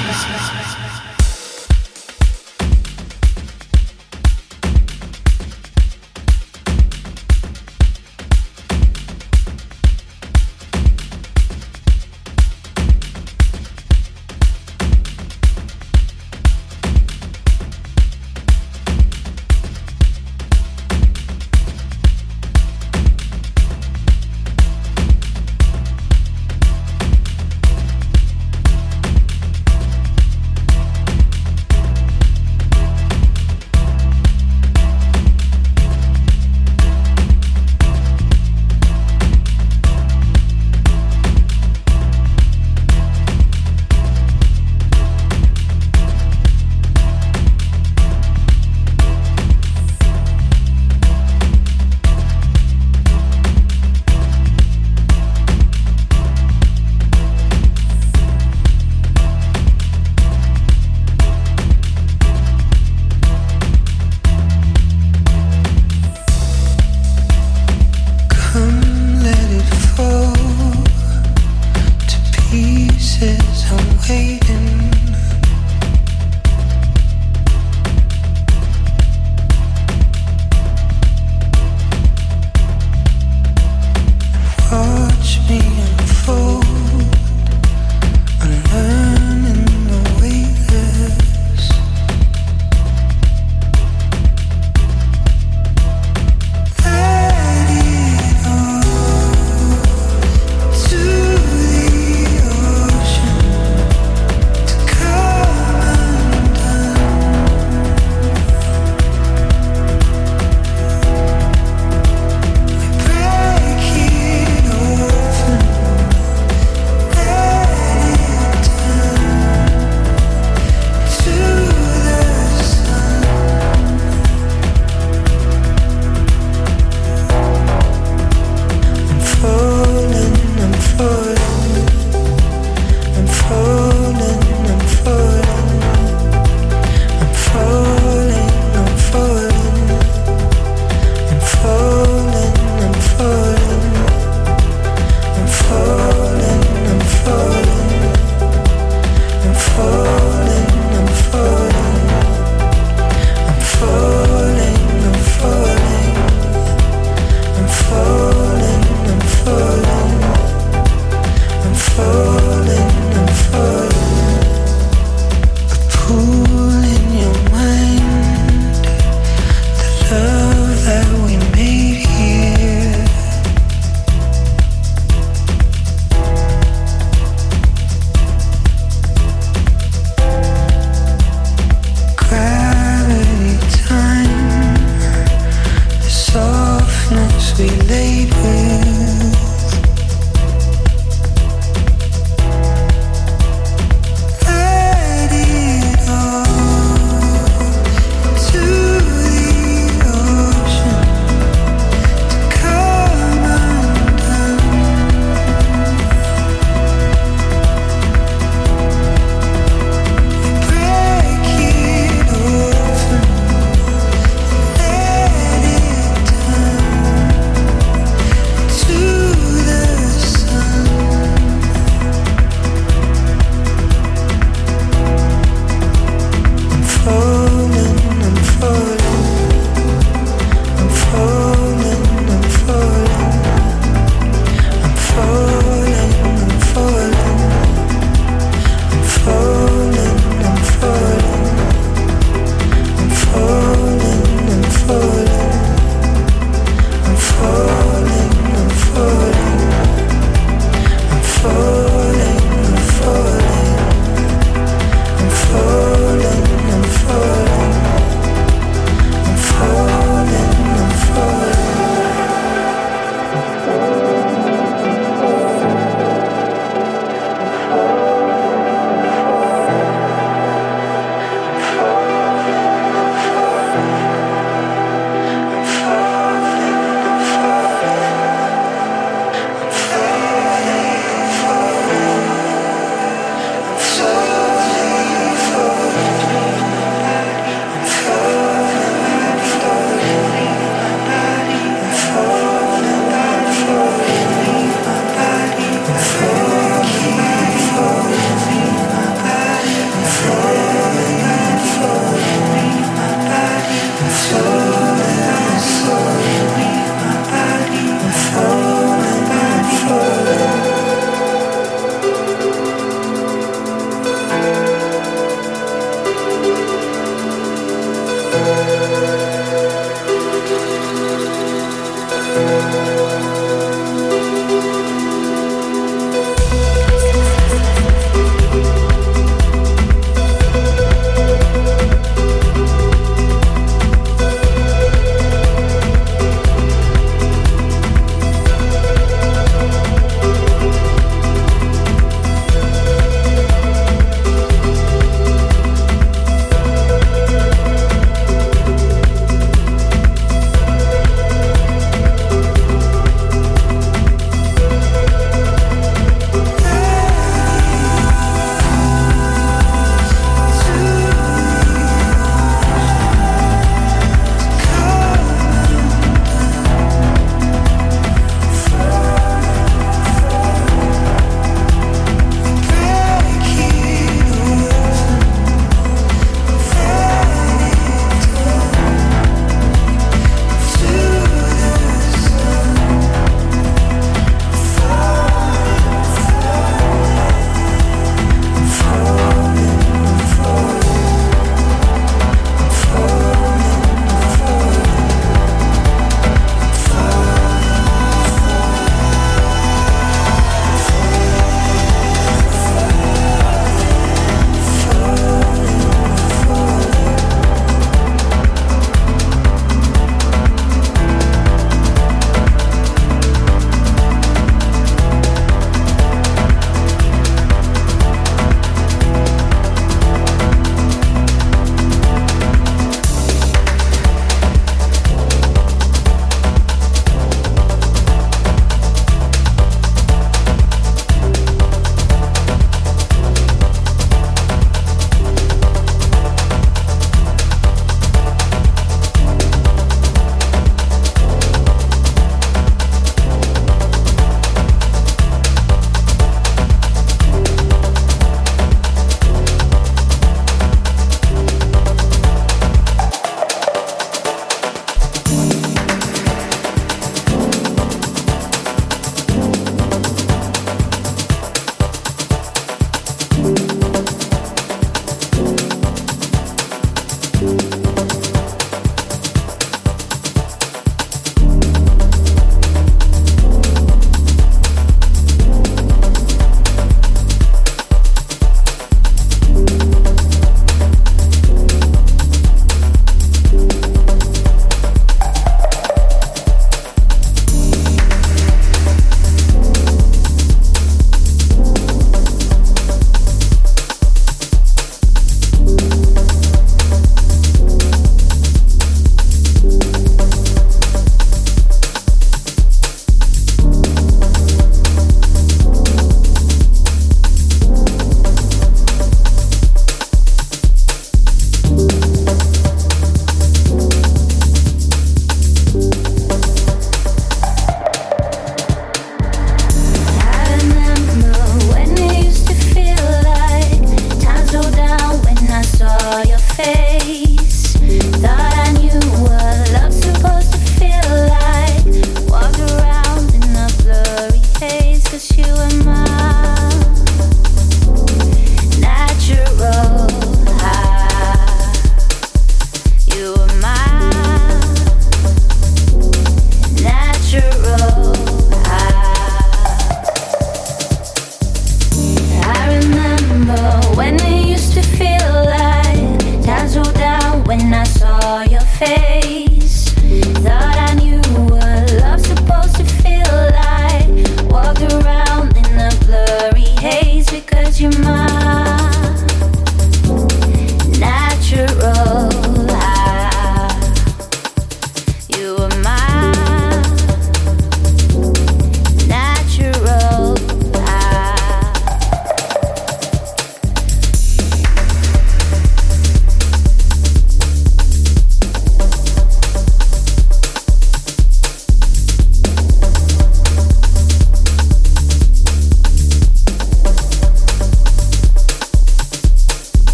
Christmas.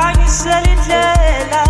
Ngizokhanyisela indlela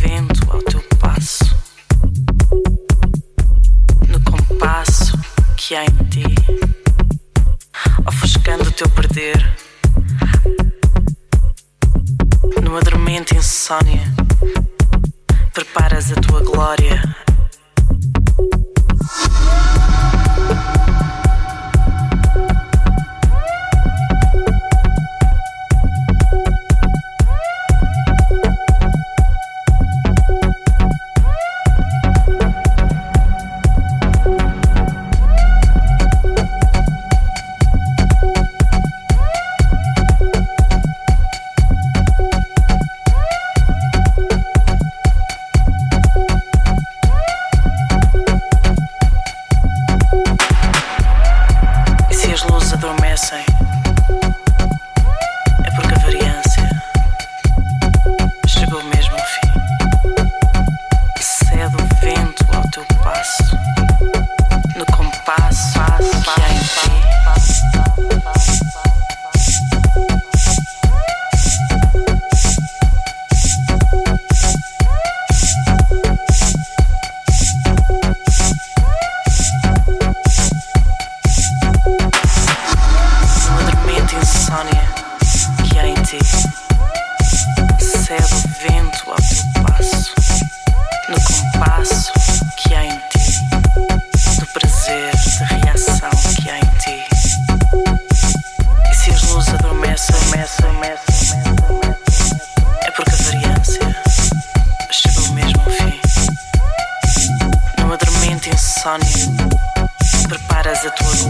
vento ao teu passo, no compasso que há em ti, ofuscando o teu perder, numa dormente insônia, preparas a tua glória.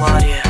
Claudia.